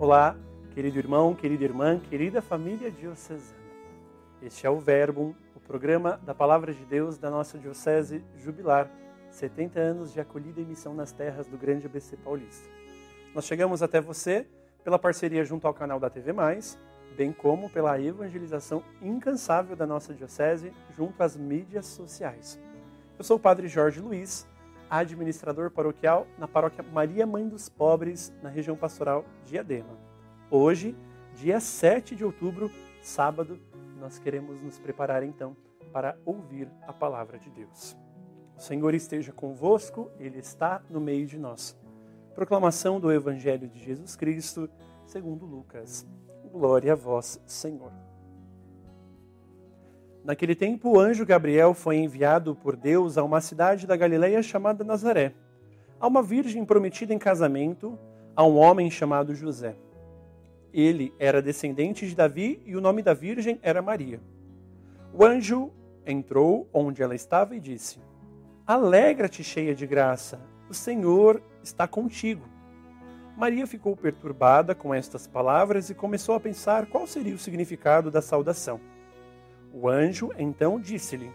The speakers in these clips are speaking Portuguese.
Olá, querido irmão, querida irmã, querida família diocesana. Este é o Verbo, o programa da Palavra de Deus da nossa Diocese Jubilar, 70 anos de acolhida e missão nas terras do Grande ABC Paulista. Nós chegamos até você pela parceria junto ao canal da TV Mais, bem como pela evangelização incansável da nossa Diocese junto às mídias sociais. Eu sou o Padre Jorge Luiz administrador paroquial na paróquia Maria Mãe dos Pobres, na região pastoral de Diadema. Hoje, dia 7 de outubro, sábado, nós queremos nos preparar então para ouvir a palavra de Deus. O Senhor esteja convosco, Ele está no meio de nós. Proclamação do Evangelho de Jesus Cristo, segundo Lucas. Glória a vós, Senhor. Naquele tempo, o anjo Gabriel foi enviado por Deus a uma cidade da Galileia chamada Nazaré, a uma virgem prometida em casamento a um homem chamado José. Ele era descendente de Davi e o nome da virgem era Maria. O anjo entrou onde ela estava e disse: Alegra-te, cheia de graça, o Senhor está contigo. Maria ficou perturbada com estas palavras e começou a pensar qual seria o significado da saudação. O anjo então disse-lhe: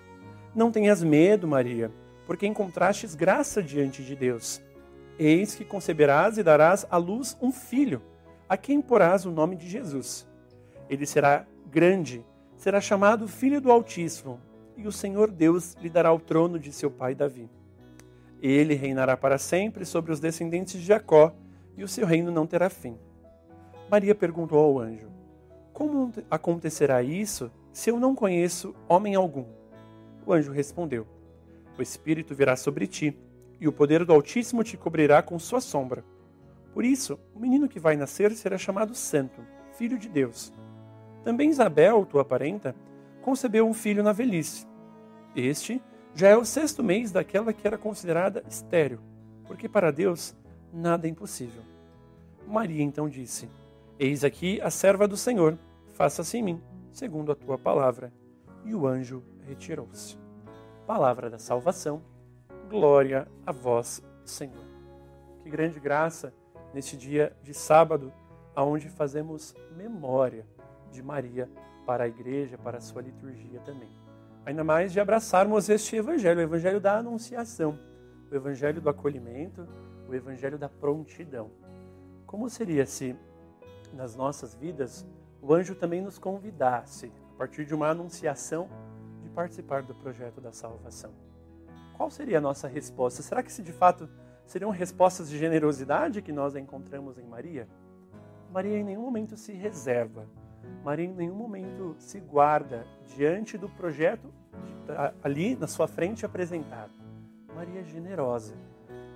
Não tenhas medo, Maria, porque encontrastes graça diante de Deus. Eis que conceberás e darás à luz um filho, a quem porás o nome de Jesus. Ele será grande, será chamado Filho do Altíssimo, e o Senhor Deus lhe dará o trono de seu pai Davi. Ele reinará para sempre sobre os descendentes de Jacó, e o seu reino não terá fim. Maria perguntou ao anjo: Como acontecerá isso? Se eu não conheço homem algum? O anjo respondeu: O Espírito virá sobre ti, e o poder do Altíssimo te cobrirá com sua sombra. Por isso, o menino que vai nascer será chamado Santo, Filho de Deus. Também Isabel, tua parenta, concebeu um filho na velhice. Este já é o sexto mês daquela que era considerada estéril, porque para Deus nada é impossível. Maria então disse: Eis aqui a serva do Senhor, faça-se em mim segundo a tua palavra. E o anjo retirou-se. Palavra da salvação. Glória a vós, Senhor. Que grande graça neste dia de sábado, aonde fazemos memória de Maria para a igreja, para a sua liturgia também. Ainda mais de abraçarmos este evangelho, o evangelho da anunciação, o evangelho do acolhimento, o evangelho da prontidão. Como seria se nas nossas vidas o anjo também nos convidasse, a partir de uma anunciação, de participar do projeto da salvação. Qual seria a nossa resposta? Será que se de fato seriam respostas de generosidade que nós encontramos em Maria? Maria em nenhum momento se reserva, Maria em nenhum momento se guarda diante do projeto ali na sua frente apresentado. Maria é generosa,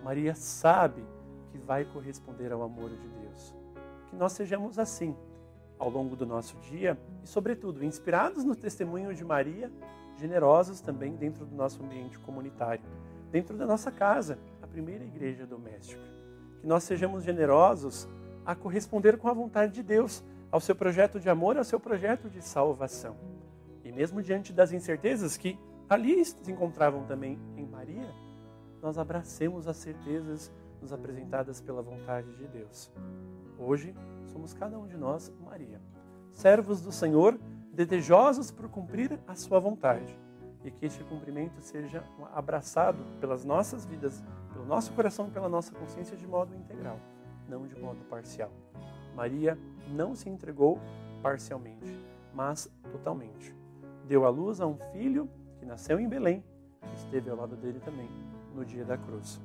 Maria sabe que vai corresponder ao amor de Deus. Que nós sejamos assim, ao longo do nosso dia e, sobretudo, inspirados no testemunho de Maria, generosos também dentro do nosso ambiente comunitário, dentro da nossa casa, a primeira igreja doméstica. Que nós sejamos generosos a corresponder com a vontade de Deus, ao seu projeto de amor, ao seu projeto de salvação. E mesmo diante das incertezas que ali se encontravam também em Maria, nós abracemos as certezas nos apresentadas pela vontade de Deus. Hoje, somos cada um de nós Maria, servos do Senhor, desejosos por cumprir a sua vontade. E que este cumprimento seja abraçado pelas nossas vidas, pelo nosso coração e pela nossa consciência de modo integral, não de modo parcial. Maria não se entregou parcialmente, mas totalmente. Deu à luz a um filho que nasceu em Belém e esteve ao lado dele também no dia da cruz.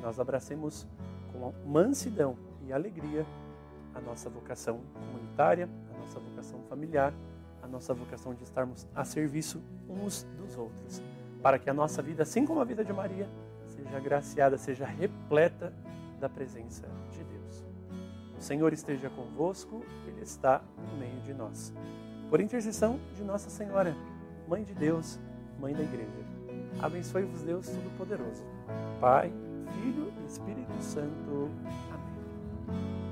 Nós abracemos com mansidão e alegria a nossa vocação comunitária, a nossa vocação familiar, a nossa vocação de estarmos a serviço uns dos outros, para que a nossa vida, assim como a vida de Maria, seja agraciada, seja repleta da presença de Deus. O Senhor esteja convosco, Ele está no meio de nós. Por intercessão de Nossa Senhora, Mãe de Deus, Mãe da Igreja, abençoe-vos Deus Todo-Poderoso, Pai, Filho e Espírito Santo. Amém.